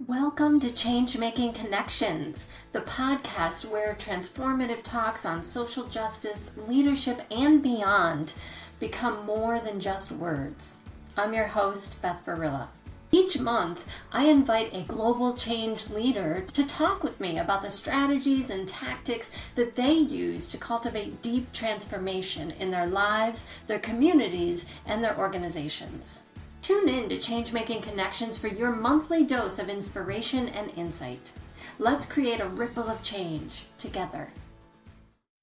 Welcome to Change Making Connections, the podcast where transformative talks on social justice, leadership, and beyond become more than just words. I'm your host, Beth Berila. Each month, I invite a global change leader to talk with me about the strategies and tactics that they use to cultivate deep transformation in their lives, their communities, and their organizations. Tune in to Change Making Connections for your monthly dose of inspiration and insight. Let's create a ripple of change together.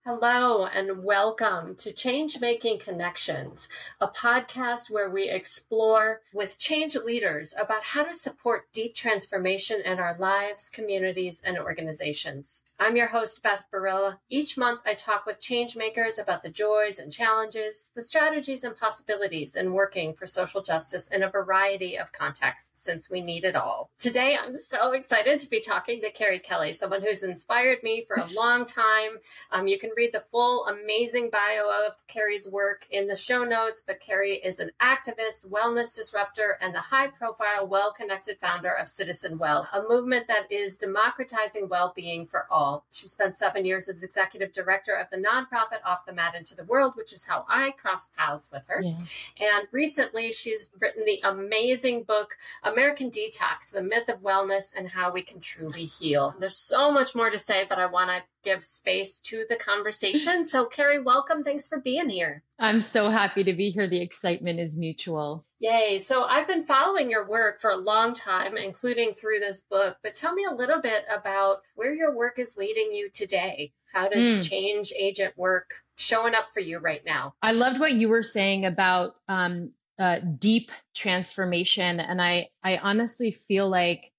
Hello, and welcome to Change Making Connections, a podcast where we explore with change leaders about how to support deep transformation in our lives, communities, and organizations. I'm your host, Beth Berila. Each month, I talk with change makers about the joys and challenges, the strategies and possibilities in working for social justice in a variety of contexts, since we need it all. Today, I'm so excited to be talking to Kerri Kelly, someone who's inspired me for a long time. Um, you can read the full amazing bio of Kerri's work in the show notes, but Kerri is an activist, wellness disruptor, and the high profile, well connected founder of Citizen Well, a movement that is democratizing well being for all. She spent seven years as executive director of the nonprofit Off the Mat into the World, which is how I crossed paths with her. Yeah. And recently, she's written the amazing book, American Detox The Myth of Wellness and How We Can Truly Heal. There's so much more to say, but I want to give space to the conversation. So, Kerri, welcome. Thanks for being here. I'm so happy to be here. The excitement is mutual. Yay. So, I've been following your work for a long time, including through this book. But tell me a little bit about where your work is leading you today. How does mm. change agent work showing up for you right now? I loved what you were saying about um, uh, deep transformation. And I, I honestly feel like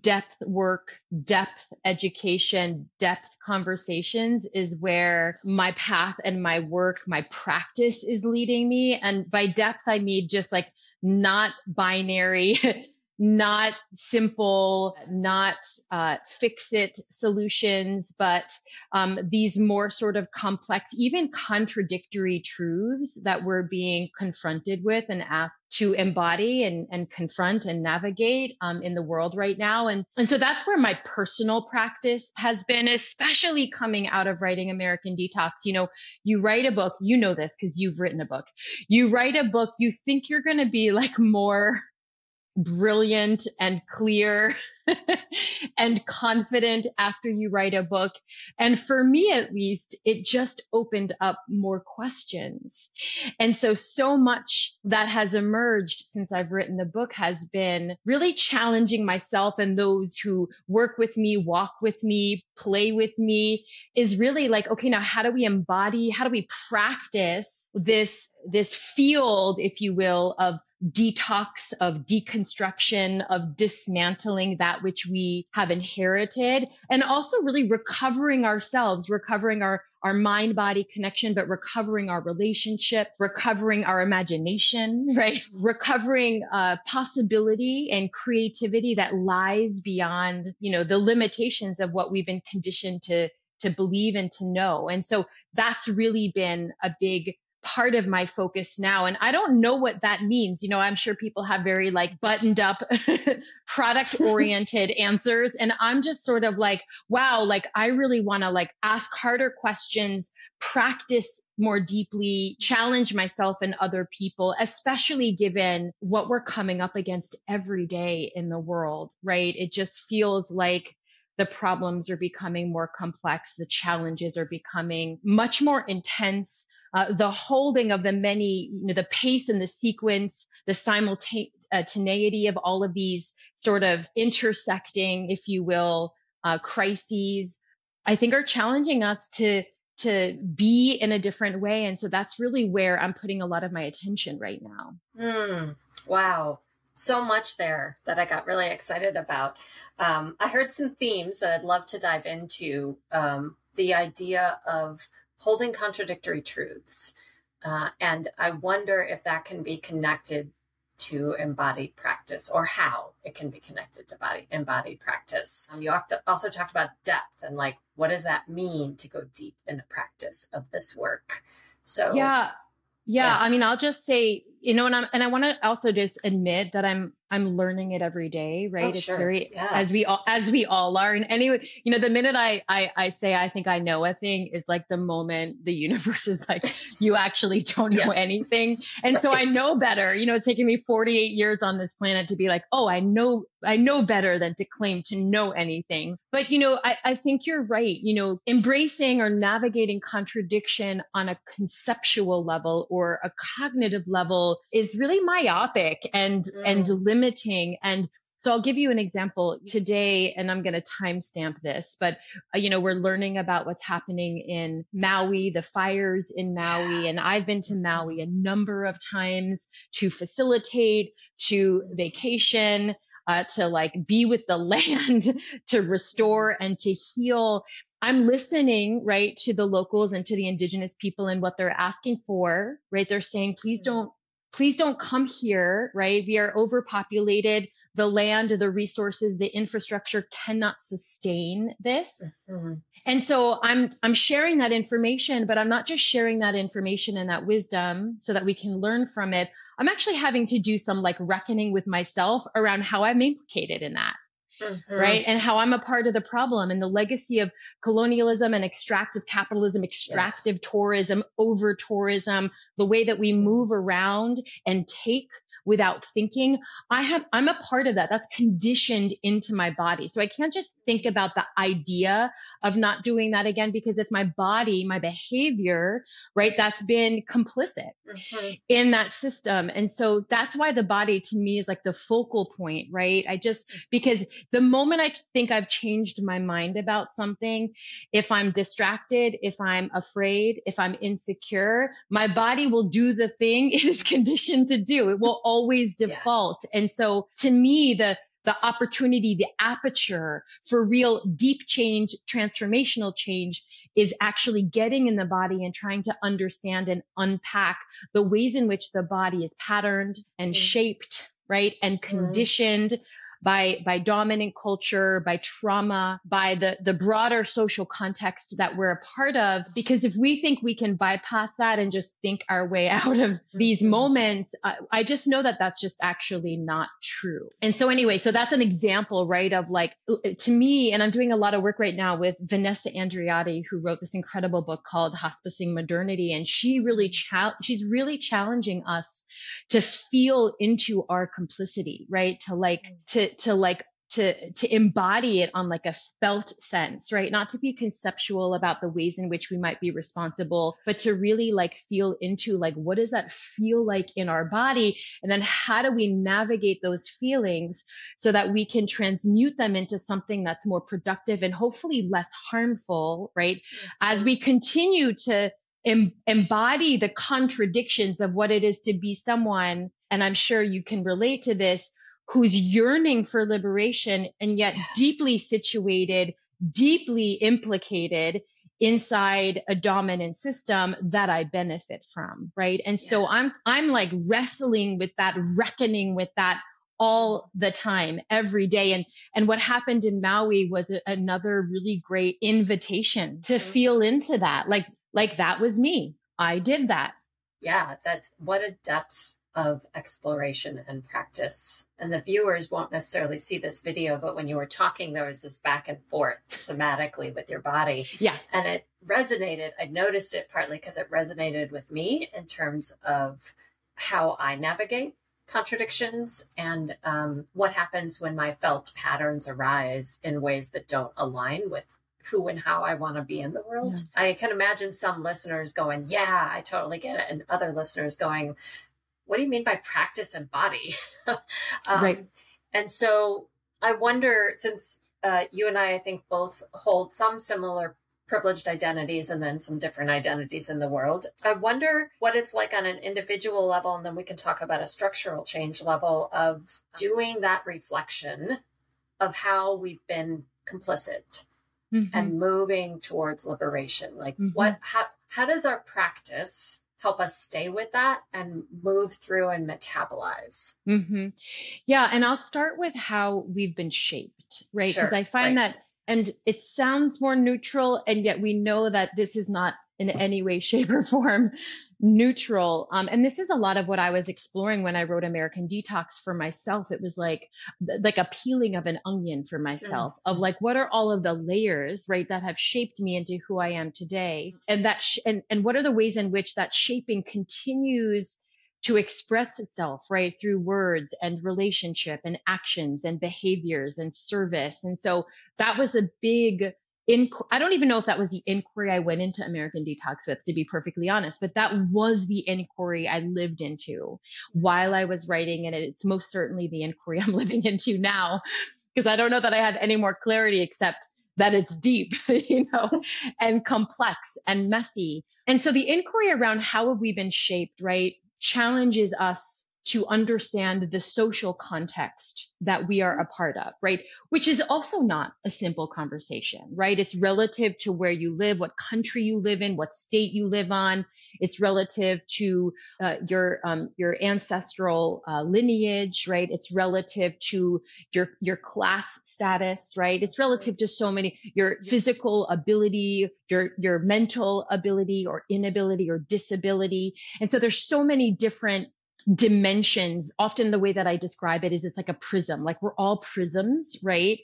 depth work, depth education, depth conversations is where my path and my work, my practice is leading me. And by depth, I mean just like not binary not simple, not uh, fix it solutions, but um, these more sort of complex, even contradictory truths that we're being confronted with and asked to embody and, and confront and navigate um, in the world right now. And, and so that's where my personal practice has been, especially coming out of writing American Detox. You know, you write a book, you know this because you've written a book. You write a book, you think you're going to be like more brilliant and clear and confident after you write a book. And for me, at least, it just opened up more questions. And so, so much that has emerged since I've written the book has been really challenging myself and those who work with me, walk with me, play with me is really like, okay, now how do we embody, how do we practice this, this field, if you will, of detox, of deconstruction, of dismantling that which we have inherited, and also really recovering ourselves, recovering our, our mind body connection, but recovering our relationship, recovering our imagination, right? Recovering uh, possibility and creativity that lies beyond, you know, the limitations of what we've been conditioned to to believe and to know. And so that's really been a big part of my focus now. And I don't know what that means. You know, I'm sure people have very like buttoned up, product oriented answers. And I'm just sort of like, wow, like I really want to like ask harder questions, practice more deeply, challenge myself and other people, especially given what we're coming up against every day in the world, right? It just feels like the problems are becoming more complex. The challenges are becoming much more intense uh, the holding of the many, you know, the pace and the sequence, the simultaneity of all of these sort of intersecting, if you will, uh, crises, I think are challenging us to to be in a different way. And so that's really where I'm putting a lot of my attention right now. Mm, wow. So much there that I got really excited about. Um, I heard some themes that I'd love to dive into. Um, the idea of holding contradictory truths. Uh, and I wonder if that can be connected to embodied practice or how it can be connected to body embodied practice. Um, you also talked about depth and like, what does that mean to go deep in the practice of this work? So, yeah. Yeah, yeah. I mean, I'll just say you know and i'm and i want to also just admit that i'm i'm learning it every day right? Oh, it's sure. very Yeah. as we all as we all are. And anyway you know the minute I, I i say i think i know a thing is like the moment the universe is like you actually don't know anything. And so i know better. You know it's taken me 48 years on this planet to be like oh i know i know better than to claim to know anything. But you know i, I think you're right. You know embracing or navigating contradiction on a conceptual level or a cognitive level is really myopic and and limiting and so I'll give you an example today, and I'm going to timestamp this, but uh, you know, we're learning about what's happening in Maui, the fires in Maui, and I've been to Maui a number of times to facilitate, to vacation, uh, to like be with the land, to restore and to heal. I'm listening, right, to the locals and to the indigenous people and what they're asking for, right? They're saying, please don't, please don't come here, right? We are overpopulated the land, the resources, the infrastructure cannot sustain this. Mhm. And so I'm I'm sharing that information, but I'm not just sharing that information and that wisdom so that we can learn from it. I'm actually having to do some like reckoning with myself around how I'm implicated in that Mhm. right? And how I'm a part of the problem and the legacy of colonialism and extractive capitalism, extractive tourism, over tourism, the way that we move around and take without thinking. I have, I'm a part of that. That's conditioned into my body. So I can't just think about the idea of not doing that again because it's my body, my behavior, right? That's been complicit Mhm. in that system. And so that's why the body to me is like the focal point, right? I just, because the moment I think I've changed my mind about something, if I'm distracted, if I'm afraid, if I'm insecure, my body will do the thing it is conditioned to do. It will always Yeah. default. And so to me, the, the opportunity, the aperture for real deep change, transformational change is actually getting in the body and trying to understand and unpack the ways in which the body is patterned and Mm. shaped, right? And conditioned by, by dominant culture, by trauma, by the, the broader social context that we're a part of. Because if we think we can bypass that and just think our way out of these Mhm. moments, I, I just know that that's just actually not true. And so anyway, so that's an example, right? Of like, to me, and I'm doing a lot of work right now with Vanessa Andreotti, who wrote this incredible book called Hospicing Modernity. And she really, chal- she's really challenging us to feel into our complicity, right? To like, to, to like, to, to embody it on like a felt sense, right? Not to be conceptual about the ways in which we might be responsible, but to really like feel into like, what does that feel like in our body? And then how do we navigate those feelings so that we can transmute them into something that's more productive and hopefully less harmful, right? Mm-hmm. As we continue to em- embody the contradictions of what it is to be someone, and I'm sure you can relate to this, who's yearning for liberation and yet deeply situated, deeply implicated inside a dominant system that I benefit from, right? And so I'm I'm like wrestling with that, reckoning with that all the time every day. And and what happened in Maui was a, another really great invitation to Mhm. feel into that. Like like that was me. I did that. Yeah, that's what a depth of exploration and practice. And the viewers won't necessarily see this video, but when you were talking, there was this back and forth somatically with your body. yeah And it resonated. I noticed it partly because it resonated with me in terms of how I navigate contradictions and um, what happens when my felt patterns arise in ways that don't align with who and how I want to be in the world. I can imagine some listeners going, Yeah, I totally get it. And other listeners going, What do you mean by practice and body? um, Right. And so I wonder, since uh, you and I, I think, both hold some similar privileged identities and then some different identities in the world. I wonder what it's like on an individual level, and then we can talk about a structural change level of doing that reflection of how we've been complicit Mhm. and moving towards liberation. Like Mhm. what how how does our practice help us stay with that and move through and metabolize? hmm Yeah, and I'll start with how we've been shaped, right? Because Sure, I find right. that, and it sounds more neutral, and yet we know that this is not in any way, shape, or form neutral. Um, and this is a lot of what I was exploring when I wrote American Detox for myself. It was like like a peeling of an onion for myself mm-hmm. of like what are all of the layers, right, that have shaped me into who I am today, and that sh- and and what are the ways in which that shaping continues to express itself right through words and relationship and actions and behaviors and service and so that was a big in I don't even know if that was the inquiry I went into American Detox with, to be perfectly honest, but that was the inquiry I lived into while I was writing. And it's most certainly the inquiry I'm living into now, because I don't know that I have any more clarity except that it's deep, you know, and complex and messy. And so the inquiry around how have we been shaped, right, challenges us to understand the social context that we are a part of, right? Which is also not a simple conversation, right? It's relative to where you live, what country you live in, what state you live on. It's relative to uh, your um, your ancestral uh, lineage, right? It's relative to your your class status, right? It's relative to so many your physical ability, your your mental ability or inability or disability, and so there's so many different dimensions. Often the way that I describe it is it's like a prism, like we're all prisms, right?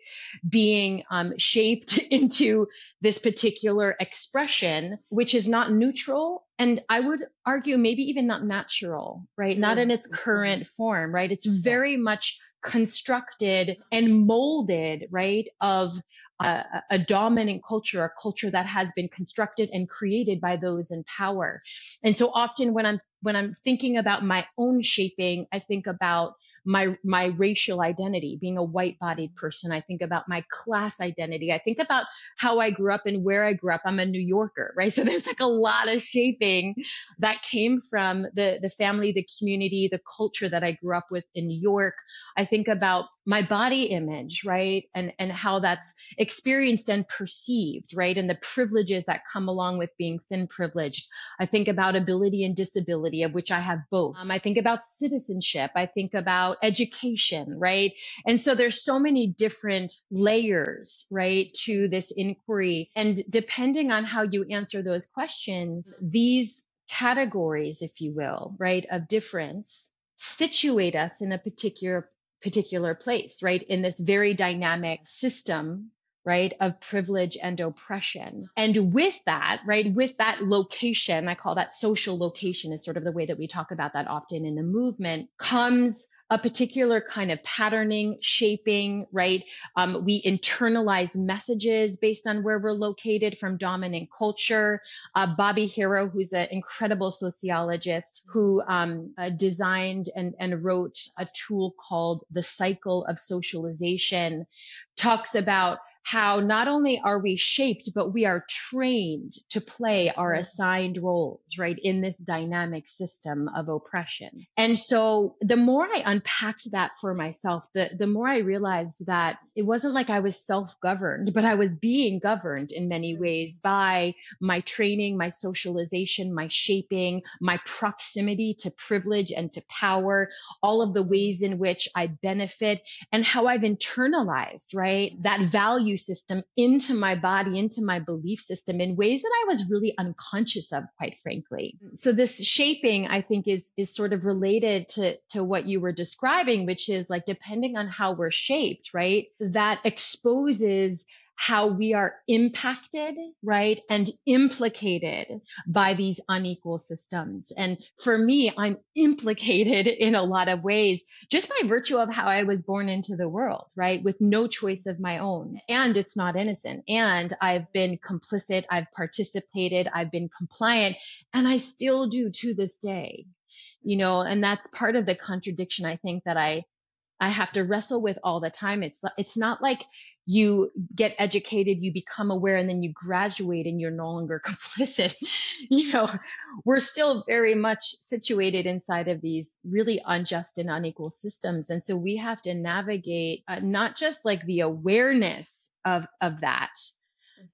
Being um, shaped into this particular expression, which is not neutral. And I would argue maybe even not natural, right? Not in its current form, right? It's very much constructed and molded, right? Of a, a, dominant culture, a culture that has been constructed and created by those in power. And so often when I'm when I'm thinking about my own shaping, I think about my my racial identity being a white bodied person i think about my class identity. I think about how i grew up and where i grew up. I'm a new yorker right? So there's like a lot of shaping that came from the the family the community the culture that i grew up with in new york. I think about my body image right? And and how that's experienced and perceived right? And the privileges that come along with being thin privileged. I think about ability and disability of which i have both. Um, i think about citizenship. I think about education right and so there's so many different layers right to this inquiry and depending on how you answer those questions these categories if you will right of difference situate us in a particular particular place, right? In this very dynamic system, right, of privilege and oppression. And with that, right, with that location, I call that social location is sort of the way that we talk about that often in the movement, comes a particular kind of patterning, shaping, right? Um, we internalize messages based on where we're located from dominant culture. Uh, Bobbie Harro, who's an incredible sociologist who um, uh, designed and, and wrote a tool called The Cycle of Socialization, talks about how not only are we shaped, but we are trained to play our assigned roles, right, in this dynamic system of oppression. And so the more I unpacked that for myself, the, the more I realized that it wasn't like I was self governed, but I was being governed in many mm. ways by my training, my socialization, my shaping, my proximity to privilege and to power, all of the ways in which I benefit and how I've internalized, right, that value system into my body, into my belief system in ways that I was really unconscious of, quite frankly. So this shaping, I think, is is sort of related to to what you were describing, which is like depending on how we're shaped, right? That exposes how we are impacted, right, and implicated by these unequal systems. And for me, I'm implicated in a lot of ways just by virtue of how I was born into the world, right, with no choice of my own. And it's not innocent. And I've been complicit, I've participated, I've been compliant, and I still do to this day. You know, and that's part of the contradiction I think that I I have to wrestle with all the time. It's it's not like you get educated, you become aware, and then you graduate and you're no longer complicit. you know, we're still very much situated inside of these really unjust and unequal systems. And so we have to navigate uh, not just like the awareness of, of that,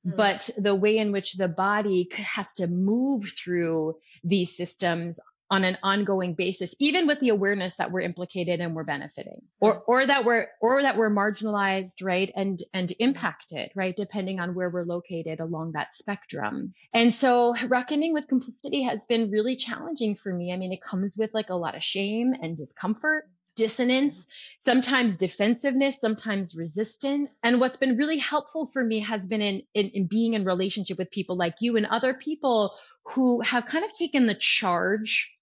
Mm-hmm. but the way in which the body has to move through these systems on an ongoing basis even with the awareness that we're implicated and we're benefiting or mm-hmm. or that we're or that we're marginalized right and and impacted right depending on where we're located along that spectrum. And so reckoning with complicity has been really challenging for me. I mean it comes with like a lot of shame and discomfort dissonance, sometimes defensiveness, sometimes resistance. And what's been really helpful for me has been in, in, in, being in relationship with people like you and other people who have kind of taken the charge,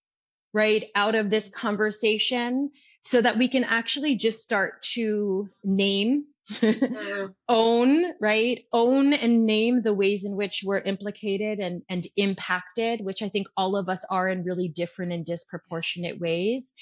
right, out of this conversation so that we can actually just start to name Mm-hmm. own right own and name the ways in which we're implicated and and impacted which i think all of us are in really different and disproportionate ways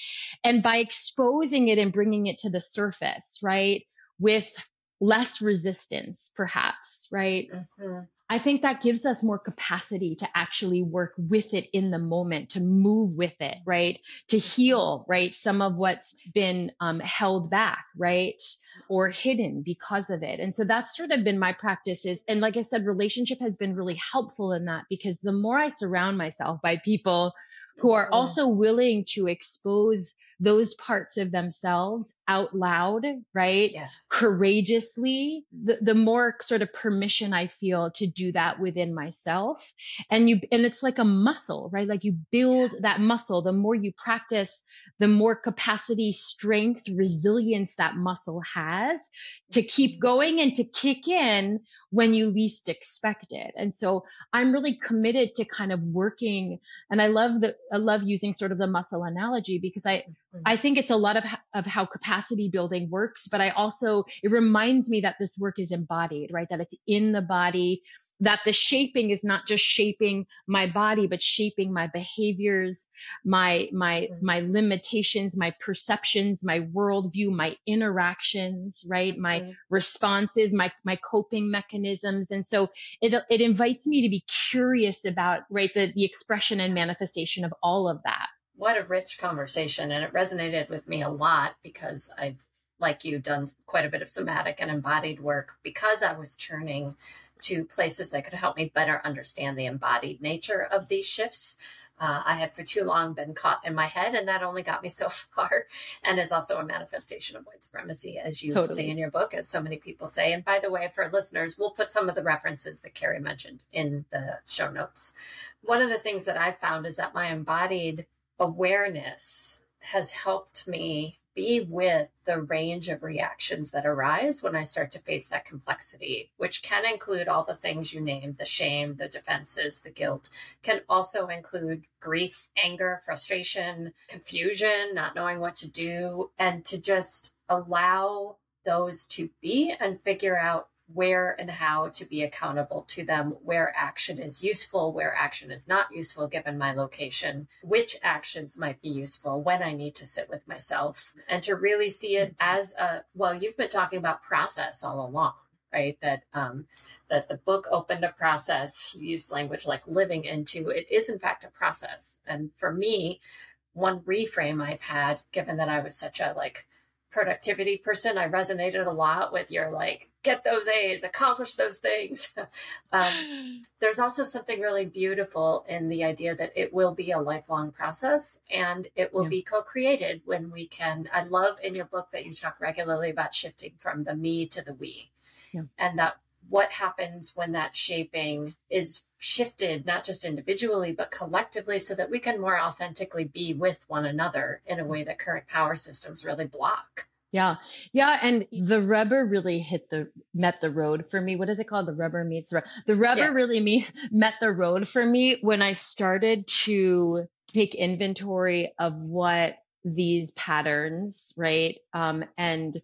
and by exposing it and bringing it to the surface right with less resistance perhaps right mm-hmm. I think that gives us more capacity to actually work with it in the moment, to move with it, right? To heal, right? Some of what's been um, held back, right? Or hidden because of it. And so that's sort of been my practice is, and like I said, relationship has been really helpful in that because the more I surround myself by people who are also willing to expose those parts of themselves out loud, right? Yeah. Courageously, the, the more sort of permission I feel to do that within myself. And you, and it's like a muscle, right? Like you build yeah. that muscle. The more you practice, the more capacity, strength, resilience that muscle has to keep going and to kick in when you least expect it. And so I'm really committed to kind of working. And I love the, I love using sort of the muscle analogy because I, mm-hmm. I think it's a lot of, of how capacity building works, but I also, it reminds me that this work is embodied, right? That it's in the body that the shaping is not just shaping my body but shaping my behaviors my my mm-hmm. my limitations my perceptions my worldview my interactions right my mm-hmm. responses my my coping mechanisms and so it it invites me to be curious about right the the expression and manifestation of all of that what a rich conversation and it resonated with me a lot because i've like you done quite a bit of somatic and embodied work because i was turning to places that could help me better understand the embodied nature of these shifts. Uh, I had for too long been caught in my head, and that only got me so far, and is also a manifestation of white supremacy, as you totally. say in your book, as so many people say. And by the way, for listeners, we'll put some of the references that Kerri mentioned in the show notes. One of the things that I found is that my embodied awareness has helped me be with the range of reactions that arise when I start to face that complexity, which can include all the things you named the shame, the defenses, the guilt, can also include grief, anger, frustration, confusion, not knowing what to do, and to just allow those to be and figure out where and how to be accountable to them, where action is useful, where action is not useful given my location, which actions might be useful, when I need to sit with myself, and to really see it as a well, you've been talking about process all along. Right, that um, that the book opened a process. You used language like living into. It is in fact a process, and for me, one reframe I've had, given that I was such a like productivity person, I resonated a lot with your like, get those A's, accomplish those things. um, there's also something really beautiful in the idea that it will be a lifelong process and it will yeah. be co created when we can. I love in your book that you talk regularly about shifting from the me to the we. Yeah. And that what happens when that shaping is shifted, not just individually, but collectively, so that we can more authentically be with one another in a way that current power systems really block. Yeah. Yeah. And the rubber really hit the, met the road for me. What is it called? The rubber meets the road. The rubber yeah. really me, met the road for me when I started to take inventory of what these patterns, right? Um, and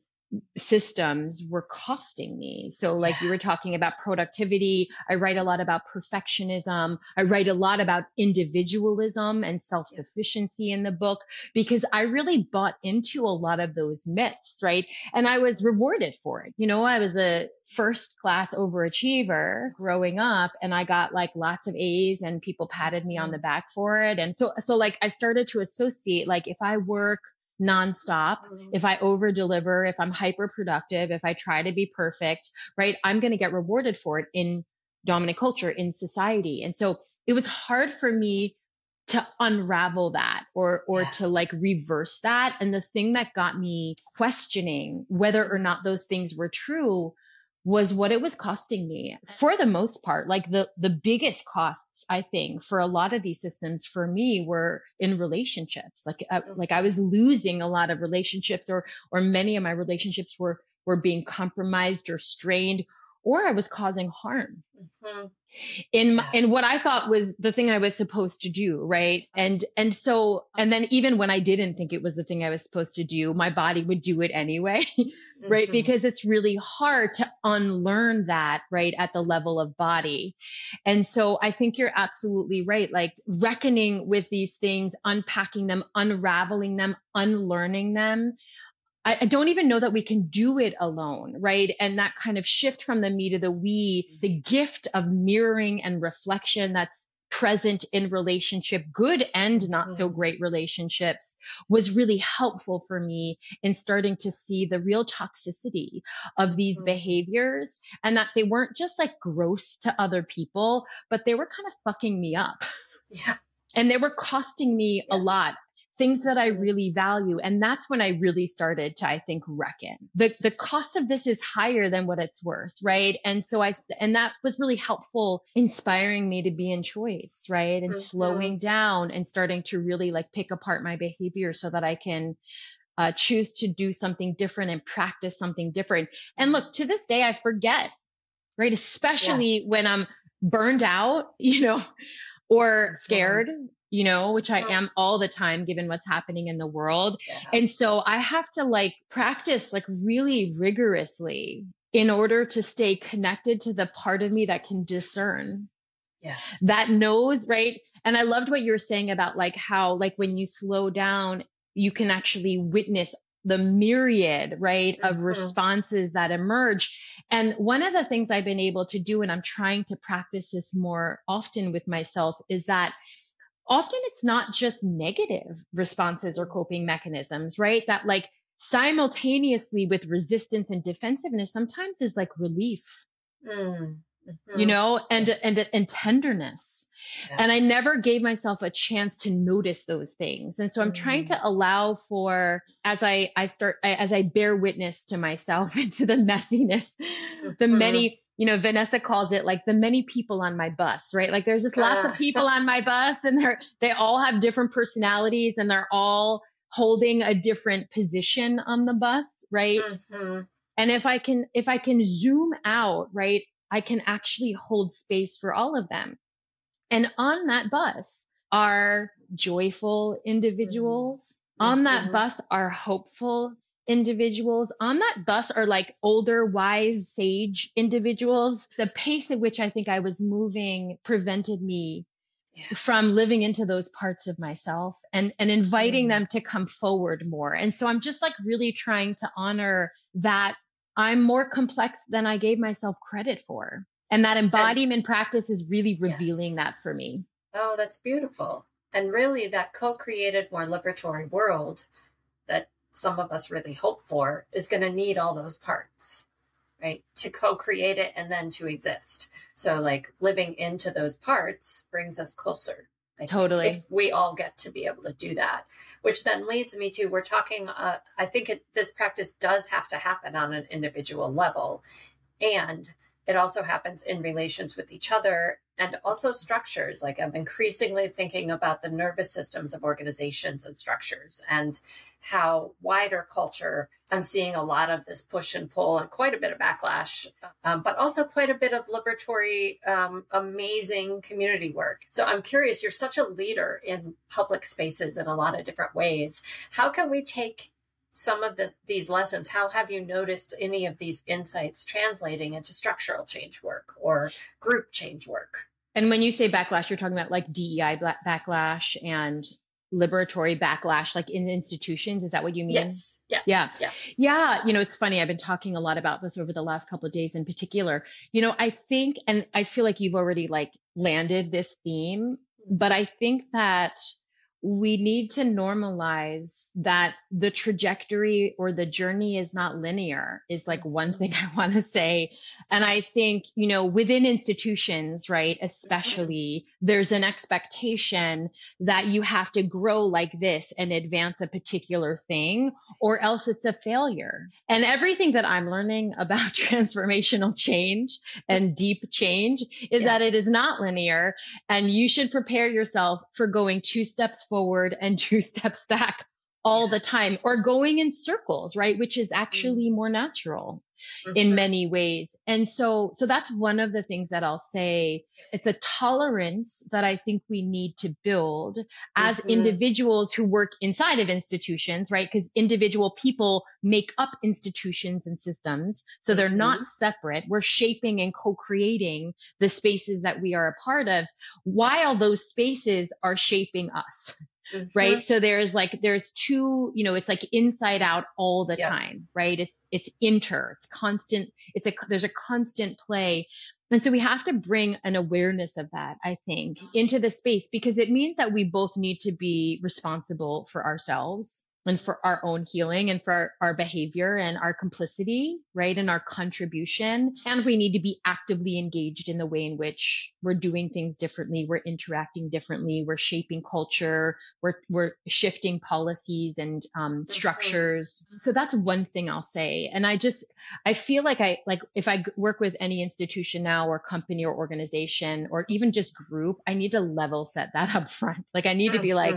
systems were costing me. So, like you were talking about productivity, I write a lot about perfectionism. I write a lot about individualism and self sufficiency in the book because I really bought into a lot of those myths, right? And I was rewarded for it. You know, I was a first class overachiever growing up and I got like lots of A's and people patted me on the back for it. And so, so like I started to associate like if I work nonstop, mm-hmm. if I over deliver, if I'm hyper productive, if I try to be perfect, right, I'm going to get rewarded for it in dominant culture, in society. And so it was hard for me to unravel that or or yeah. to like reverse that and the thing that got me questioning whether or not those things were true was what it was costing me for the most part. Like the the biggest costs i think for a lot of these systems for me were in relationships. Like uh, like i was losing a lot of relationships or or many of my relationships were were being compromised or strained or I was causing harm mm-hmm. in my, in what I thought was the thing I was supposed to do, right? And and so and then even when I didn't think it was the thing I was supposed to do, my body would do it anyway, right? Mm-hmm. Because it's really hard to unlearn that, right, at the level of body. And so I think you're absolutely right, like reckoning with these things, unpacking them, unraveling them, unlearning them I, don't even know that we can do it alone, right? And that kind of shift from the me to the we, the gift of mirroring and reflection that's present in relationship, good and not so mm-hmm. great relationships, was really helpful for me in starting to see the real toxicity of these mm-hmm. behaviors and that they weren't just like gross to other people, but they were kind of fucking me up. Yeah. And they were costing me yeah. a lot things that I really value. And that's when I really started to, I think, reckon. The the cost of this is higher than what it's worth, right? And so I and that was really helpful, inspiring me to be in choice, right? And mm-hmm. slowing down and starting to really like pick apart my behavior so that I can uh, choose to do something different and practice something different. And look, to this day, I forget, right? Especially yeah. when I'm burned out, you know, or scared you know, which I am all the time given what's happening in the world. Yeah. And so I have to like practice like really rigorously in order to stay connected to the part of me that can discern. Yeah. That knows, right? And I loved what you were saying about like how like when you slow down, you can actually witness the myriad, right, of mm-hmm. responses that emerge. And one of the things I've been able to do, and I'm trying to practice this more often with myself, is that often it's not just negative responses or coping mechanisms, right? That like simultaneously with resistance and defensiveness sometimes is like relief. Mm. Mm-hmm. You know, and and and tenderness. Yeah. And I never gave myself a chance to notice those things. And so I'm mm. trying to allow for as I I start as I bear witness to myself into the messiness, mm-hmm. the many you know, Vanessa calls it like the many people on my bus, right? Like there's just lots of people on my bus and they're, they all have different personalities and they're all holding a different position on the bus, right? Mm-hmm. And if I can, if I can zoom out, right, I can actually hold space for all of them. And on that bus are joyful individuals. Mm-hmm. On that mm-hmm. bus are hopeful individuals on that bus are like older, wise, sage individuals. The pace at which I think I was moving prevented me yeah. from living into those parts of myself and, and inviting mm. them to come forward more. And so I'm just like really trying to honor that I'm more complex than I gave myself credit for. And that embodiment and, practice is really revealing yes. that for me. Oh, that's beautiful. And really, that co created, more liberatory world that some of us really hope for is going to need all those parts right to co-create it and then to exist so like living into those parts brings us closer I totally if we all get to be able to do that which then leads me to we're talking uh, i think it, this practice does have to happen on an individual level and it also happens in relations with each other and also structures. Like I'm increasingly thinking about the nervous systems of organizations and structures and how wider culture, I'm seeing a lot of this push and pull and quite a bit of backlash, um, but also quite a bit of liberatory, um, amazing community work. So I'm curious, you're such a leader in public spaces in a lot of different ways. How can we take some of the, these lessons, how have you noticed any of these insights translating into structural change work or group change work? And when you say backlash, you're talking about like DEI backlash and liberatory backlash, like in institutions. Is that what you mean? Yes. Yeah. Yeah. Yeah. Yeah. You know, it's funny. I've been talking a lot about this over the last couple of days in particular. You know, I think, and I feel like you've already like landed this theme, mm-hmm. but I think that we need to normalize that the trajectory or the journey is not linear is like one thing I want to say. And I think, you know, within institutions, right, especially there's an expectation that you have to grow like this and advance a particular thing or else it's a failure. And everything that I'm learning about transformational change and deep change is yeah. that it is not linear and you should prepare yourself for going two steps forward and two steps back all the time or going in circles, right? Which is actually mm-hmm. more natural mm-hmm. in many ways. And so, so that's one of the things that I'll say. It's a tolerance that I think we need to build as mm-hmm. individuals who work inside of institutions, right? Because individual people make up institutions and systems. So they're not mm-hmm. separate. We're shaping and co-creating the spaces that we are a part of while those spaces are shaping us. Mm-hmm. Right. So there's like, there's two, you know, it's like inside out all the yep. time, right? It's, it's inter, it's constant, it's a, there's a constant play. And so we have to bring an awareness of that, I think, mm-hmm. into the space because it means that we both need to be responsible for ourselves and for our own healing and for our, our, behavior and our complicity, right? And our contribution. And we need to be actively engaged in the way in which we're doing things differently. We're interacting differently. We're shaping culture. We're, we're shifting policies and um, structures. So that's one thing I'll say. And I just, I feel like I, like if I work with any institution now or company or organization or even just group, I need to level set that up front. Like I need to be like,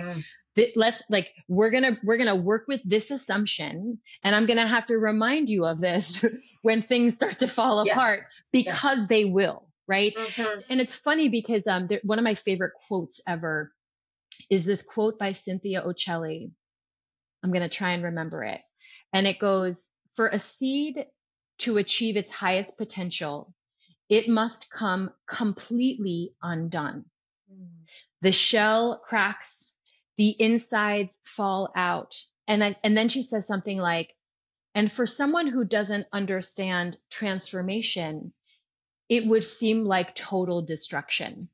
let's like we're gonna we're gonna work with this assumption and i'm gonna have to remind you of this when things start to fall yeah. apart because yeah. they will right mm-hmm. and it's funny because um one of my favorite quotes ever is this quote by cynthia occelli i'm gonna try and remember it and it goes for a seed to achieve its highest potential it must come completely undone mm. the shell cracks the insides fall out. And I, and then she says something like, and for someone who doesn't understand transformation, it would seem like total destruction.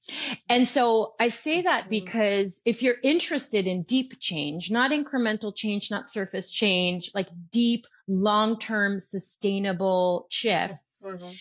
And so I say that mm-hmm. because if you're interested in deep change, not incremental change, not surface change, like deep, long term, sustainable shifts, mm-hmm.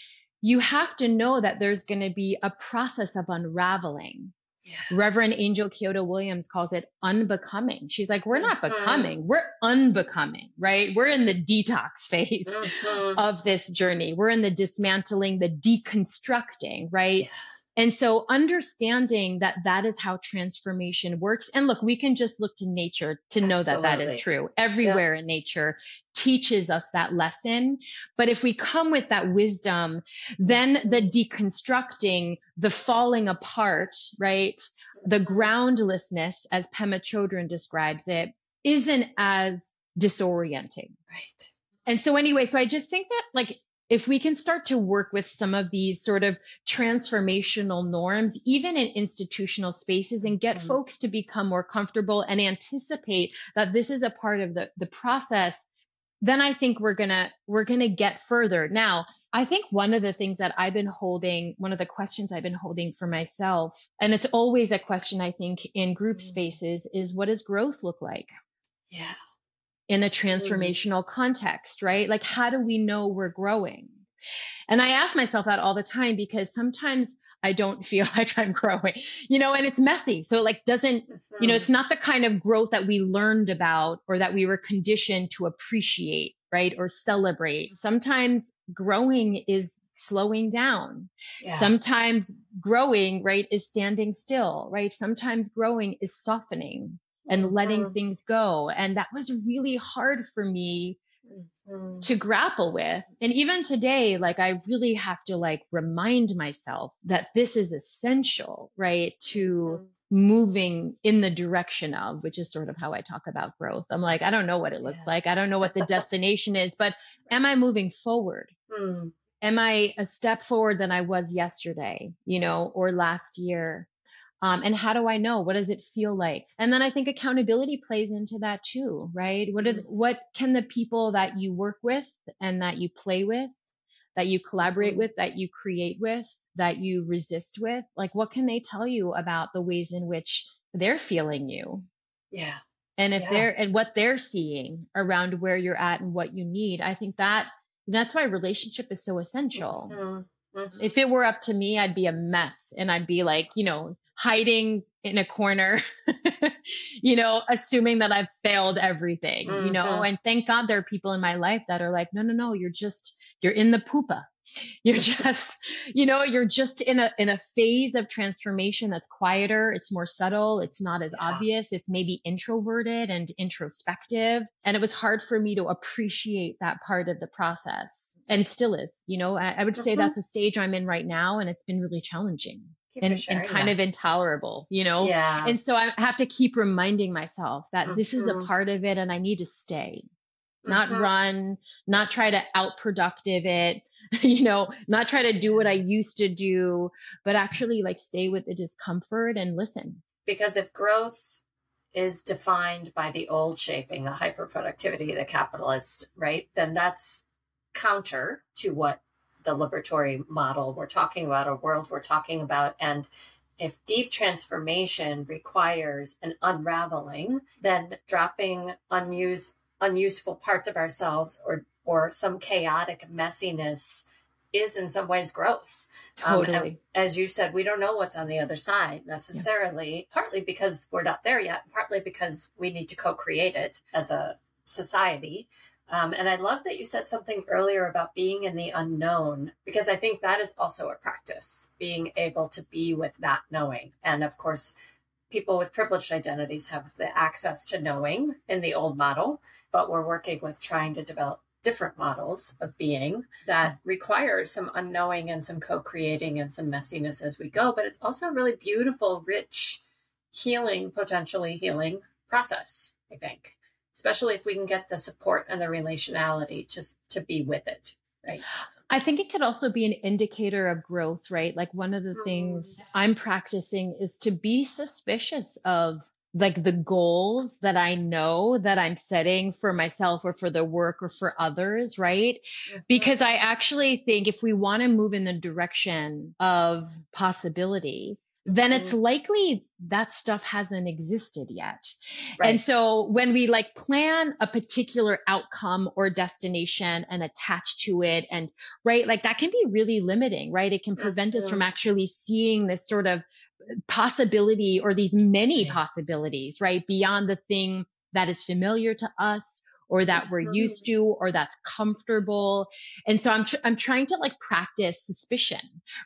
you have to know that there's going to be a process of unraveling. Yeah. Reverend Angel Kyodo Williams calls it unbecoming. She's like, we're not mm-hmm. becoming, we're unbecoming, right? We're in the detox phase mm-hmm. of this journey. We're in the dismantling, the deconstructing, right? Yes. And so understanding that that is how transformation works. And look, we can just look to nature to know Absolutely. that that is true. Everywhere in nature teaches us that lesson. But if we come with that wisdom, then the deconstructing, the falling apart, right? The groundlessness, as Pema Chodron describes it, isn't as disorienting. Right. And so anyway, so I just think that like if we can start to work with some of these sort of transformational norms, even in institutional spaces, and get mm-hmm. folks to become more comfortable and anticipate that this is a part of the, the process, then I think we're gonna we're gonna get further. Now, I think one of the things that I've been holding, one of the questions I've been holding for myself, and it's always a question I think in group mm-hmm. spaces, is what does growth look like? Yeah in a mm-hmm. transformational context, right? Like, how do we know we're growing? And I ask myself that all the time because sometimes I don't feel like I'm growing, you know, and it's messy. So, like, doesn't, you know, mm-hmm. it's not the kind of growth that we learned about or that we were conditioned to appreciate, right? Or celebrate. Sometimes growing is slowing down. Yeah. Sometimes growing, right, is standing still, right? Sometimes growing is softening and letting mm-hmm. things go. And that was really hard for me mm-hmm. to grapple with. And even today, like I really have to like remind myself that this is essential, right? To mm-hmm. moving in the direction of, which is sort of how I talk about growth. I'm like, I don't know what it looks yeah. like. I don't know what the destination is, but am I moving forward? Mm. Am I a step forward than I was yesterday, you know, or last year? Um, and how do I know? What does it feel like? And then I think accountability plays into that too, right? What are, mm-hmm. what can the people that you work with and that you play with, that you collaborate mm-hmm. with, that you create with, that you resist with, like what can they tell you about the ways in which they're feeling you? Yeah. And if Yeah. they're and what they're seeing around where you're at and what you need, I think that that's why relationship is so essential. Mhm. Mhm. If it were up to me, I'd be a mess and I'd be like, you know, hiding in a corner, you know, assuming that I've failed everything, you know. Mhm. And thank God there are people in my life that are like, no, no, no, you're just you're in the poopa. You're just, you know, you're just in a in a phase of transformation that's quieter, it's more subtle, it's not as Yeah. obvious, it's maybe introverted and introspective. And it was hard for me to appreciate that part of the process. And it still is, you know, I, I would say Mhm. that's a stage I'm in right now, and it's been really challenging You for and, and kind that. of intolerable, you know? yeah. And so I have to keep reminding myself that this is a part of it and I need to stay, not Mhm. run, not try to outproductive it, you know, not try to do what I used to do, but actually like stay with the discomfort and listen. because if growth is defined by the old shaping, the hyperproductivity, the capitalist, right, then that's counter to what the liberatory model we're talking about, a world we're talking about. And if deep transformation requires an unraveling, then dropping unused, unuseful parts of ourselves or or some chaotic messiness is in some ways growth. Um, Totally. as you said, we don't know what's on the other side necessarily, partly because we're not there yet, partly because we need to co create it as a society. Um, and I love that you said something earlier about being in the unknown, because I think that is also a practice, being able to be with that knowing. And of course, people with privileged identities have the access to knowing in the old model, but we're working with trying to develop different models of being that require some unknowing and some co-creating and some messiness as we go but it's also a really beautiful rich healing potentially healing process i think especially if we can get the support and the relationality just to be with it right I think it could also be an indicator of growth, right? Like one of the Mm. things I'm practicing is to be suspicious of like the goals that I know that I'm setting for myself or for the work or for others, right? Because I actually think if we want to move in the direction of possibility, then it's likely that stuff hasn't existed yet. Right. And so when we like plan a particular outcome or destination and attach to it and right, like that can be really limiting, right? It can prevent us from actually seeing this sort of possibility or these many Right. possibilities, right? Beyond the thing that is familiar to us or that we're used to or that's comfortable. And so I'm tr- I'm trying to like practice suspicion.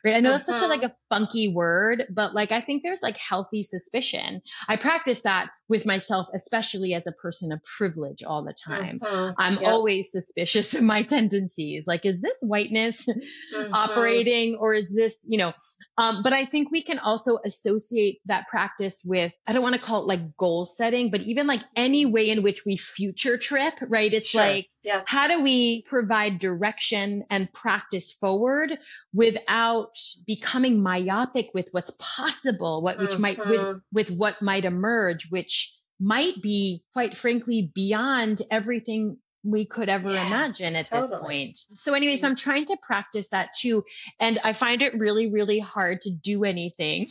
Right? I know that's such a Mhm. like a funky word, but like I think there's like healthy suspicion. I practice that with myself especially as a person of privilege all the time. Mhm. I'm Yep. always suspicious of my tendencies. Like, is this whiteness Mhm. operating or is this, you know, um, but I think we can also associate that practice with, I don't want to call it like goal setting, but even like any way in which we future trip, right? It's Sure. like, yeah how do we provide direction and practice forward without becoming myopic with what's possible, what, which might, with, Mhm. with what might emerge, which might be quite frankly beyond everything we could ever Yeah, imagine at this point. So anyway, so I'm trying to practice that too. And I find it really, really hard to do anything.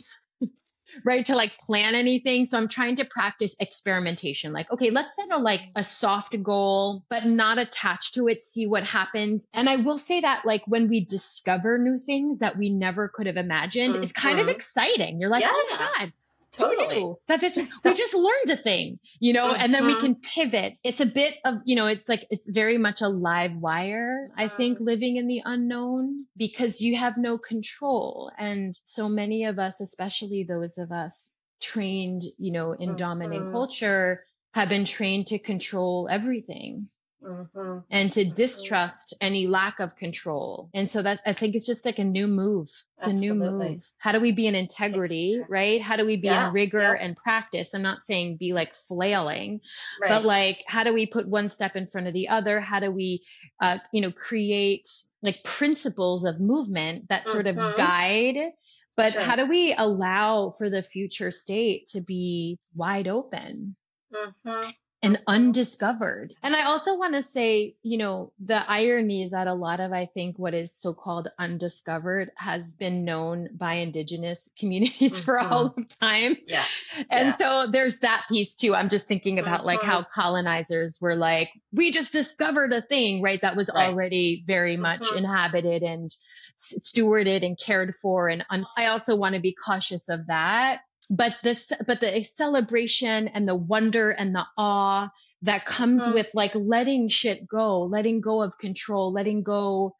Right. To like plan anything. So I'm trying to practice experimentation. Like, okay, let's set a like a soft goal, but not attached to it, see what happens. And I will say that like when we discover new things that we never could have imagined, it's kind of Mhm. exciting. You're like, oh my God, totally that this we just learned a thing you know and then we Mhm. can pivot it's a bit of you know it's like it's very much a live wire i think Mhm. living in the unknown because you have no control and so many of us especially those of us trained you know in dominant Mhm. culture have been trained to control everything Mhm. and to distrust any lack of control. And so that I think it's just like a new move. It's a new move. How do we be in integrity, right? How do we be Yeah, in rigor yeah. and practice? I'm not saying be like flailing, right but like how do we put one step in front of the other? How do we uh, you know, create like principles of movement that sort Mhm. of guide but Sure. how do we allow for the future state to be wide open? Mhm. And undiscovered. And I also want to say, you know, the irony is that a lot of, I think, what is so called undiscovered has been known by indigenous communities mm-hmm. for all of time. Yeah. And yeah. so there's that piece too. I'm just thinking about mm-hmm. like how colonizers were like, we just discovered a thing, right? That was right. already very much mm-hmm. inhabited and stewarded and cared for. And un- I also want to be cautious of that but this but the celebration and the wonder and the awe that comes mm-hmm. with like letting shit go letting go of control letting go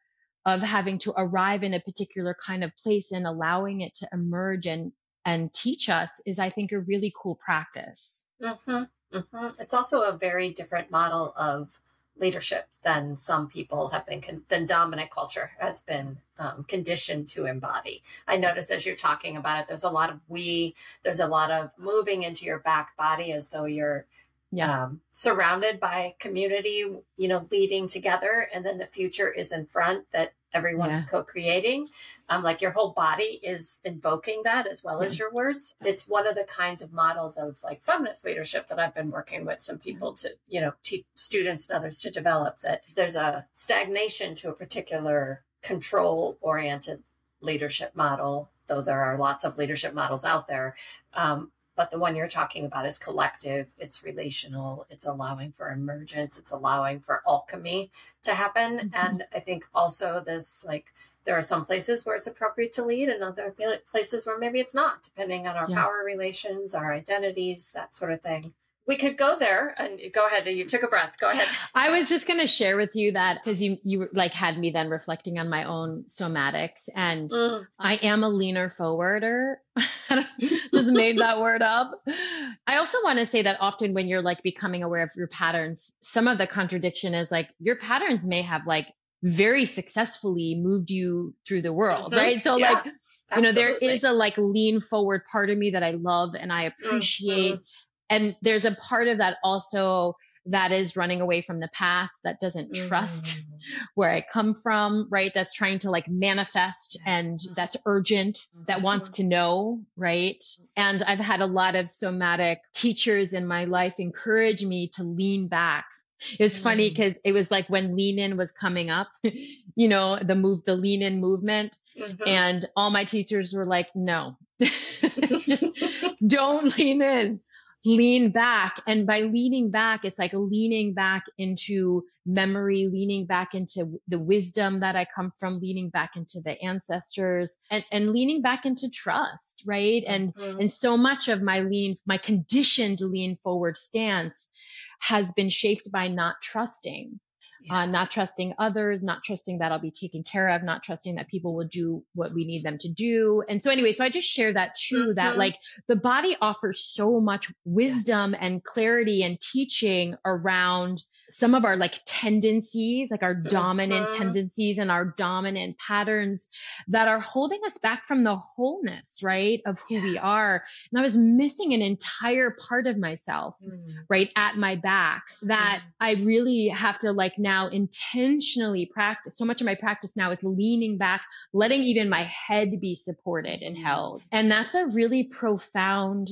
of having to arrive in a particular kind of place and allowing it to emerge and and teach us is i think a really cool practice mm-hmm. Mm-hmm. it's also a very different model of leadership than some people have been con- than dominant culture has been um, conditioned to embody. I notice as you're talking about it there's a lot of we there's a lot of moving into your back body as though you're yeah. um, surrounded by community you know leading together and then the future is in front that everyone yeah. is co-creating um, like your whole body is invoking that as well yeah. as your words it's one of the kinds of models of like feminist leadership that i've been working with some people to you know teach students and others to develop that there's a stagnation to a particular control oriented leadership model though there are lots of leadership models out there um, but the one you're talking about is collective it's relational it's allowing for emergence it's allowing for alchemy to happen mm-hmm. and i think also this like there are some places where it's appropriate to lead and other places where maybe it's not depending on our yeah. power relations our identities that sort of thing we could go there and go ahead. You took a breath. Go ahead. I was just going to share with you that because you you like had me then reflecting on my own somatics and mm. i am a leaner forwarder. Just made that word up. I also want to say that often when you're like becoming aware of your patterns some of the contradiction is like your patterns may have like very successfully moved you through the world mm-hmm. right? So yeah, like you absolutely. know there is a like lean forward part of me that i love and i appreciate mm-hmm and there's a part of that also that is running away from the past that doesn't trust mm. where I come from, right? That's trying to like manifest and that's urgent, that wants mm-hmm. to know, right? And I've had a lot of somatic teachers in my life encourage me to lean back. It was funny because it was like when lean in was coming up, you know, the move, the lean in movement. Mm-hmm. And all my teachers were like, no, just don't lean in lean back. And by leaning back, it's like leaning back into memory, leaning back into the wisdom that I come from, leaning back into the ancestors and, and leaning back into trust, right? And, mm-hmm. and so much of my lean, my conditioned lean forward stance has been shaped by not trusting yeah. uh, not trusting others, not trusting that I'll be taken care of, not trusting that people will do what we need them to do. And so, anyway, so I just share that too mm-hmm. that like the body offers so much wisdom yes. and clarity and teaching around some of our like tendencies, like our dominant uh-huh. tendencies and our dominant patterns that are holding us back from the wholeness, right, of who yeah. we are. And I was missing an entire part of myself, mm. right, at my back that mm. I really have to like now intentionally practice. So much of my practice now is leaning back, letting even my head be supported and mm. held. And that's a really profound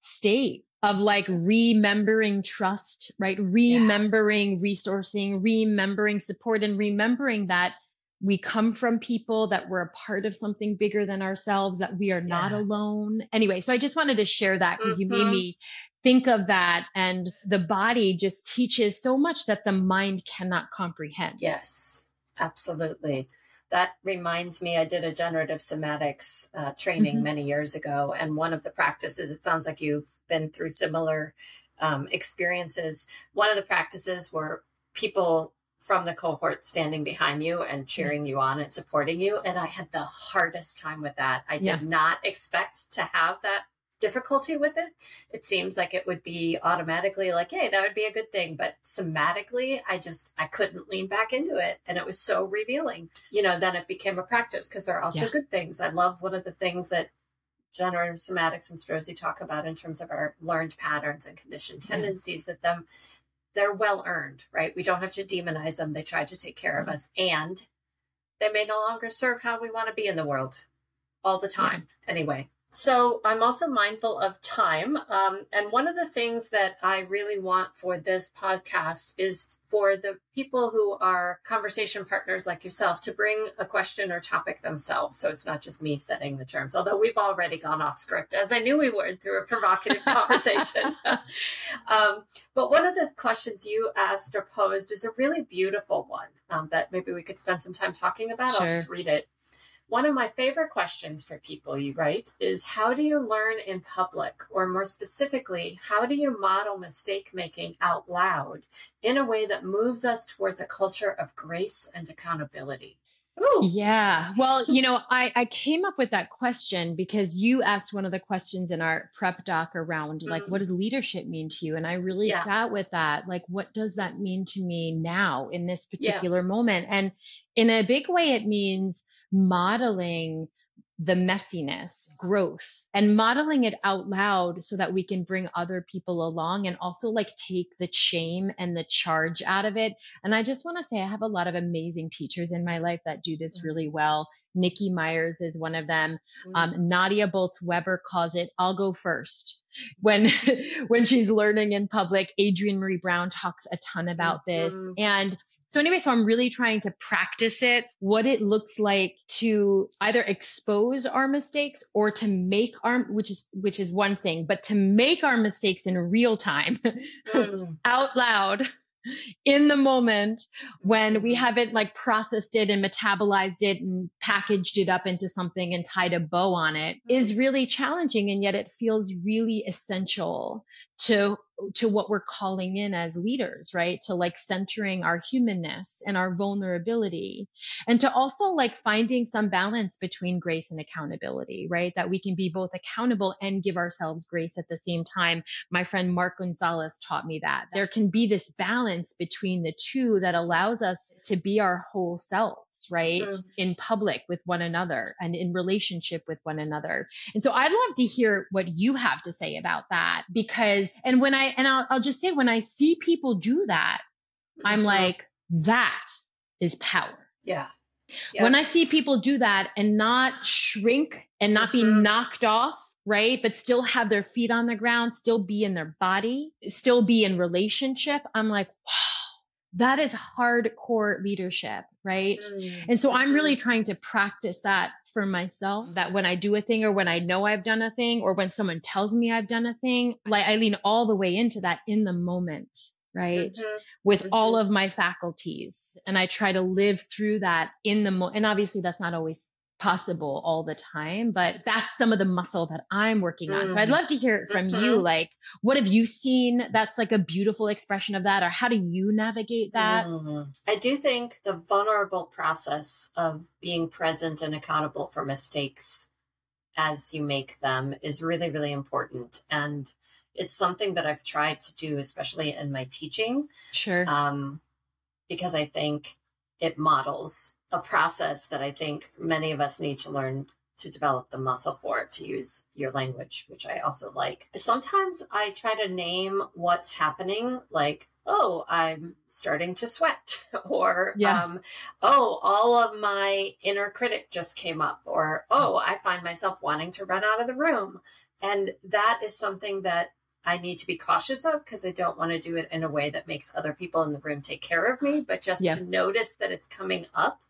state of like remembering trust, right? Remembering yeah. resourcing, remembering support, and remembering that we come from people that we're a part of something bigger than ourselves, that we are not alone. Anyway, so I just wanted to share that because mm-hmm. you made me think of that. And the body just teaches so much that the mind cannot comprehend. Yes, absolutely that reminds me, I did a generative somatics uh, training mm-hmm. many years ago. And one of the practices, it sounds like you've been through similar um, experiences. One of the practices were people from the cohort standing behind you and cheering you on and supporting you. And I had the hardest time with that. I did yeah. not expect to have that difficulty with it. It seems like it would be automatically like, hey, that would be a good thing. But somatically, I just, I couldn't lean back into it. And it was so revealing. You know, then it became a practice because there are also yeah. good things. I love one of the things that generative somatics and Strozzi talk about in terms of our learned patterns and conditioned tendencies yeah. that them they're well earned, right? We don't have to demonize them. They try to take care of mm-hmm. us and they may no longer serve how we want to be in the world all the time. Yeah. Anyway, So I'm also mindful of time. Um, and one of the things that I really want for this podcast is for the people who are conversation partners like yourself to bring a question or topic themselves. So it's not just me setting the terms, although we've already gone off script, as I knew we would through a provocative conversation. um, but one of the questions you asked or posed is a really beautiful one um, that maybe we could spend some time talking about. Sure. I'll just read it. One of my favorite questions for people, you write, is how do you learn in public? Or more specifically, how do you model mistake making out loud in a way that moves us towards a culture of grace and accountability? Ooh. Yeah. Well, you know, I, I came up with that question because you asked one of the questions in our prep doc around like, mm-hmm. what does leadership mean to you? And I really yeah. sat with that. Like, what does that mean to me now in this particular yeah. moment? And in a big way, it means modeling the messiness, growth, and modeling it out loud so that we can bring other people along and also like take the shame and the charge out of it. And I just want to say, I have a lot of amazing teachers in my life that do this really well. Nikki Myers is one of them. Mm. Um, Nadia Bolz Weber calls it, I'll go first when when she's learning in public adrienne marie brown talks a ton about this mm-hmm. and so anyway so i'm really trying to practice it what it looks like to either expose our mistakes or to make our which is which is one thing but to make our mistakes in real time mm. out loud in the moment when we haven't like processed it and metabolized it and packaged it up into something and tied a bow on it is mm-hmm. really challenging and yet it feels really essential to to what we're calling in as leaders, right? To like centering our humanness and our vulnerability and to also like finding some balance between grace and accountability, right? That we can be both accountable and give ourselves grace at the same time. My friend Mark Gonzalez taught me that there can be this balance between the two that allows us to be our whole selves, right? Mm-hmm. In public with one another and in relationship with one another. And so I'd love to hear what you have to say about that because, and when I, and I'll, I'll just say when I see people do that, I'm mm-hmm. like, that is power. Yeah. When I see people do that and not shrink and not mm-hmm. be knocked off, right? But still have their feet on the ground, still be in their body, still be in relationship, I'm like, wow that is hardcore leadership, right? Mm-hmm. And so I'm really mm-hmm. trying to practice that for myself that when I do a thing or when I know I've done a thing or when someone tells me I've done a thing, like I lean all the way into that in the moment, right? Mm-hmm. With mm-hmm. all of my faculties. And I try to live through that in the moment. And obviously that's not always possible all the time, but that's some of the muscle that I'm working on. Mm. So I'd mm. love to hear it from mm-hmm. you. Like, what have you seen that's like a beautiful expression of that, or how do you navigate that? Mm-hmm. I do think the vulnerable process of being present and accountable for mistakes as you make them is really, really important. And it's something that I've tried to do, especially in my teaching. Sure. Um, because I think it models a process that I think many of us need to learn to develop the muscle for to use your language, which I also like. Sometimes I try to name what's happening, like, oh, I'm starting to sweat, or, yeah. um, oh, all of my inner critic just came up, or, oh, I find myself wanting to run out of the room. And that is something that I need to be cautious of because I don't want to do it in a way that makes other people in the room take care of me, but just yeah. to notice that it's coming up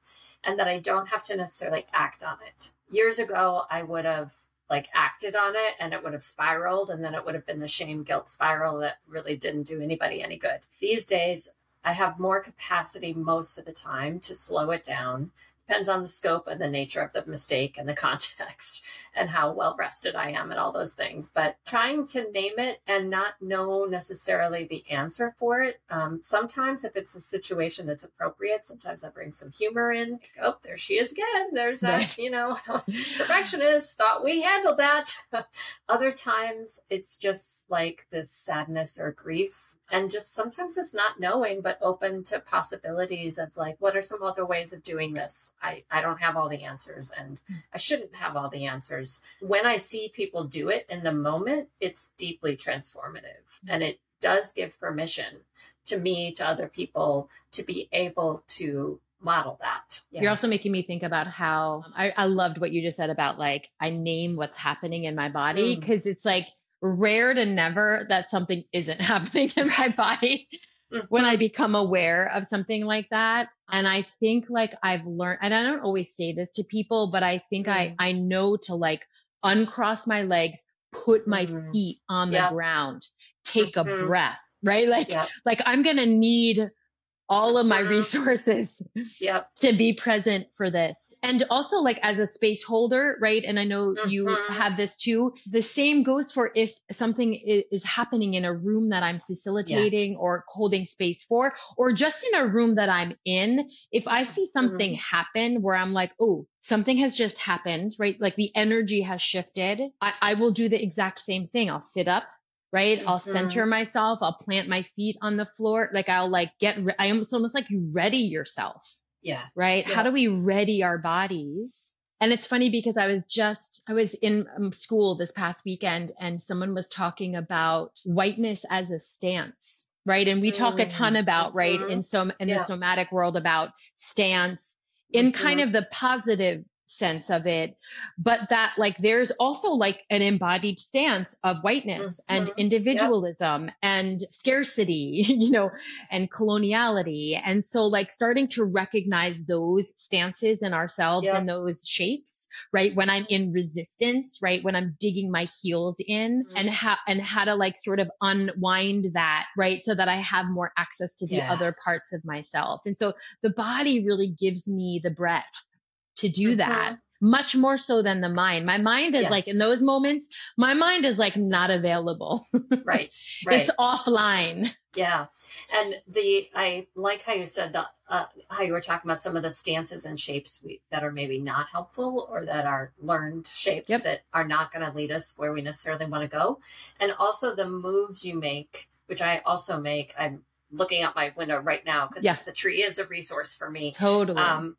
and that I don't have to necessarily act on it. Years ago, I would have like acted on it and it would have spiraled and then it would have been the shame guilt spiral that really didn't do anybody any good. These days, I have more capacity most of the time to slow it down depends on the scope and the nature of the mistake and the context and how well rested I am and all those things. But trying to name it and not know necessarily the answer for it. Um, sometimes, if it's a situation that's appropriate, sometimes I bring some humor in. Like, oh, there she is again. There's that, you know, perfectionist thought we handled that. Other times, it's just like this sadness or grief and just sometimes it's not knowing but open to possibilities of like what are some other ways of doing this i i don't have all the answers and hmm. i shouldn't have all the answers when i see people do it in the moment it's deeply transformative hmm. and it does give permission to me to other people to be able to model that. Yeah. You're also making me think about how um, I, I, loved what you just said about like I name what's happening in my body because mm. it's like rare to never that something isn't happening in my body mm-hmm. when I become aware of something like that. And I think like I've learned, and I don't always say this to people, but I think mm. I I know to like uncross my legs, put my mm. feet on yep. the ground, take mm-hmm. a breath, right? Like yep. like I'm gonna need all of my resources yep. to be present for this. And also like as a space holder, right? And I know mm-hmm. you have this too. The same goes for if something is happening in a room that I'm facilitating yes. or holding space for, or just in a room that I'm in. If I see something mm-hmm. happen where I'm like, oh, something has just happened, right? Like the energy has shifted. I, I will do the exact same thing. I'll sit up right? Mm-hmm. I'll center myself. I'll plant my feet on the floor. Like I'll like get, re- I almost, almost like you ready yourself. Yeah. Right. Yeah. How do we ready our bodies? And it's funny because I was just, I was in um, school this past weekend and someone was talking about whiteness as a stance. Right. And we talk a ton mm-hmm. about, right, mm-hmm. in so, in yeah. the somatic world about stance in mm-hmm. kind of the positive sense of it but that like there's also like an embodied stance of whiteness mm-hmm. and individualism yep. and scarcity you know and coloniality and so like starting to recognize those stances in ourselves yep. and those shapes right when i'm in resistance right when i'm digging my heels in mm-hmm. and how and how to like sort of unwind that right so that i have more access to the yeah. other parts of myself and so the body really gives me the breath to do mm-hmm. that much more so than the mind. My mind is yes. like in those moments, my mind is like not available. right. Right. It's offline. Yeah. And the I like how you said that uh, how you were talking about some of the stances and shapes we, that are maybe not helpful or that are learned shapes yep. that are not going to lead us where we necessarily want to go. And also the moves you make, which I also make. I'm looking out my window right now because yeah. the tree is a resource for me. Totally. Um,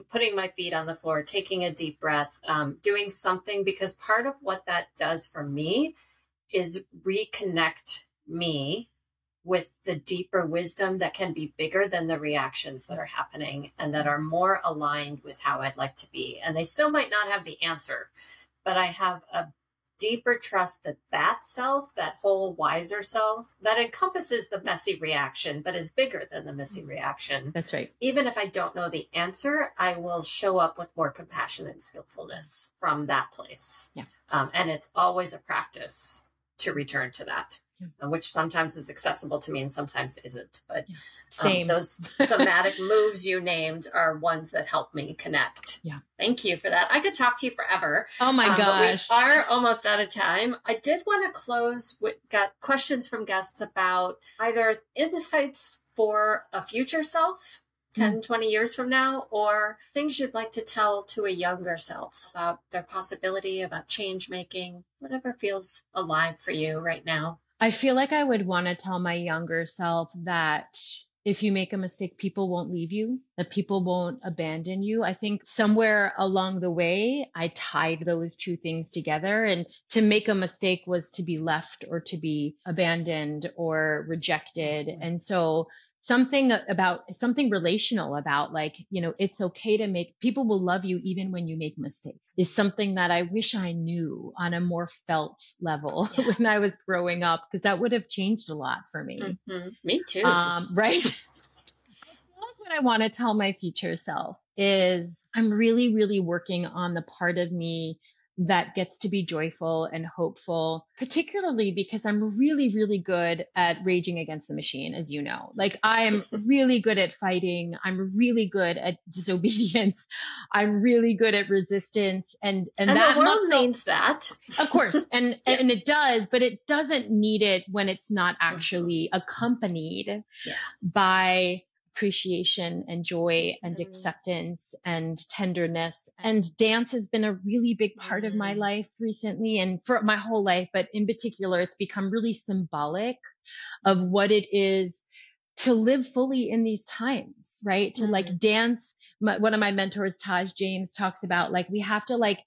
putting my feet on the floor, taking a deep breath, um, doing something because part of what that does for me is reconnect me with the deeper wisdom that can be bigger than the reactions that are happening and that are more aligned with how I'd like to be. And they still might not have the answer, but I have a deeper trust that that self, that whole wiser self, that encompasses the messy reaction, but is bigger than the messy mm-hmm. reaction. That's right. Even if I don't know the answer, I will show up with more compassion and skillfulness from that place. Yeah. Um, and it's always a practice to return to that yeah. which sometimes is accessible to me and sometimes isn't. But yeah. Um, Same. Um, those somatic moves you named are ones that help me connect. Yeah. Thank you for that. I could talk to you forever. Oh my um, gosh. we are almost out of time. I did want to close with got questions from guests about either insights for a future self 10, 20 years from now, or things you'd like to tell to a younger self about their possibility, about change making, whatever feels alive for you right now. I feel like I would want to tell my younger self that if you make a mistake, people won't leave you, that people won't abandon you. I think somewhere along the way, I tied those two things together. And to make a mistake was to be left or to be abandoned or rejected. And so something about something relational about like you know it's okay to make people will love you even when you make mistakes is something that i wish i knew on a more felt level yeah. when i was growing up because that would have changed a lot for me mm-hmm. me too um, right what i want to tell my future self is i'm really really working on the part of me that gets to be joyful and hopeful, particularly because I'm really, really good at raging against the machine, as you know. Like I'm really good at fighting. I'm really good at disobedience. I'm really good at resistance. And and, and that the world muscle, needs that. Of course. And yes. and it does, but it doesn't need it when it's not actually accompanied yeah. by appreciation and joy and mm. acceptance and tenderness. And dance has been a really big part mm. of my mm. life recently and for my whole life, but in particular, it's become really symbolic of what it is to live fully in these times, right? To like mm. dance. My, one of my mentors, Taj James, talks about like we have to like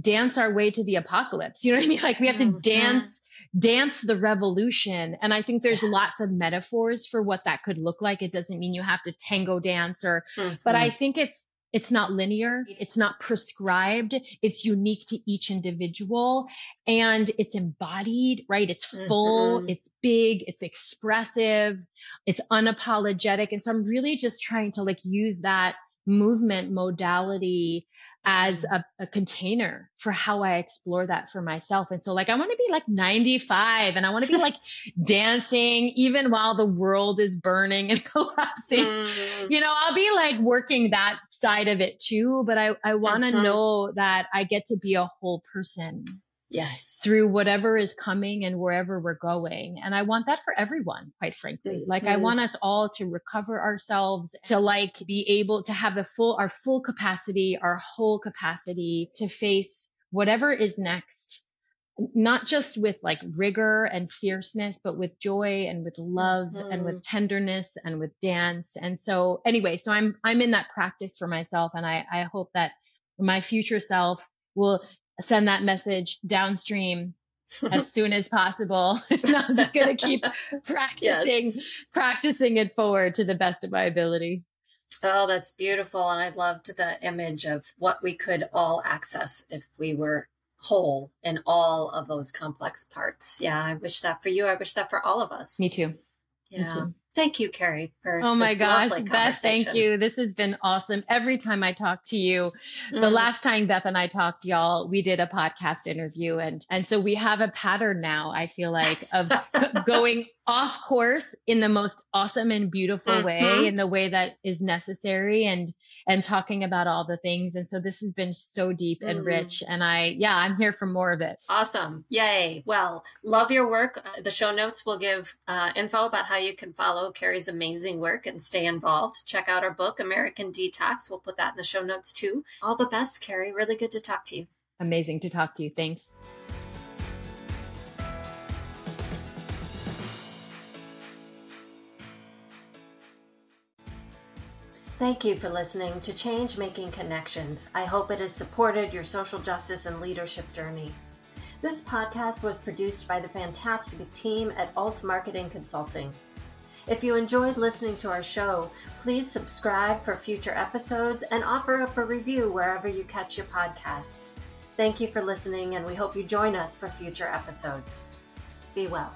dance our way to the apocalypse. You know what I mean? Like we have to dance dance the revolution. And I think there's lots of metaphors for what that could look like. It doesn't mean you have to tango dance or, mm-hmm. but I think it's, it's not linear. It's not prescribed. It's unique to each individual and it's embodied, right? It's full, mm-hmm. it's big, it's expressive, it's unapologetic. And so I'm really just trying to like use that movement modality as a, a, container for how I explore that for myself. And so like, I want to be like 95 and I want to be like dancing even while the world is burning and collapsing. Mm. You know, I'll be like working that side of it too, but I, I want to mm-hmm. know that I get to be a whole person. Yes. Through whatever is coming and wherever we're going. And I want that for everyone, quite frankly. Mm-hmm. Like I want us all to recover ourselves, to like be able to have the full, our full capacity, our whole capacity to face whatever is next. Not just with like rigor and fierceness, but with joy and with love mm-hmm. and with mm-hmm. tenderness and with dance. And so anyway, so I'm, I'm in that practice for myself. And I, I hope that my future self will send that message downstream as soon as possible. I'm just going to keep practicing, yes. practicing it forward to the best of my ability. Oh, that's beautiful. And I loved the image of what we could all access if we were whole in all of those complex parts. Yeah, I wish that for you. I wish that for all of us. Me too. Yeah. Me too. Thank you, Kerri. For oh my gosh, Beth, thank you. This has been awesome. Every time I talk to you, mm. the last time Beth and I talked, y'all, we did a podcast interview, and and so we have a pattern now. I feel like of going off course in the most awesome and beautiful mm-hmm. way, in the way that is necessary, and and talking about all the things. And so this has been so deep and mm. rich. And I, yeah, I'm here for more of it. Awesome. Yay. Well, love your work. Uh, the show notes will give uh, info about how you can follow Kerri's amazing work and stay involved. Check out our book, American Detox. We'll put that in the show notes too. All the best, Kerri. Really good to talk to you. Amazing to talk to you. Thanks. Thank you for listening to Change Making Connections. I hope it has supported your social justice and leadership journey. This podcast was produced by the fantastic team at Alt Marketing Consulting. If you enjoyed listening to our show, please subscribe for future episodes and offer up a review wherever you catch your podcasts. Thank you for listening, and we hope you join us for future episodes. Be well.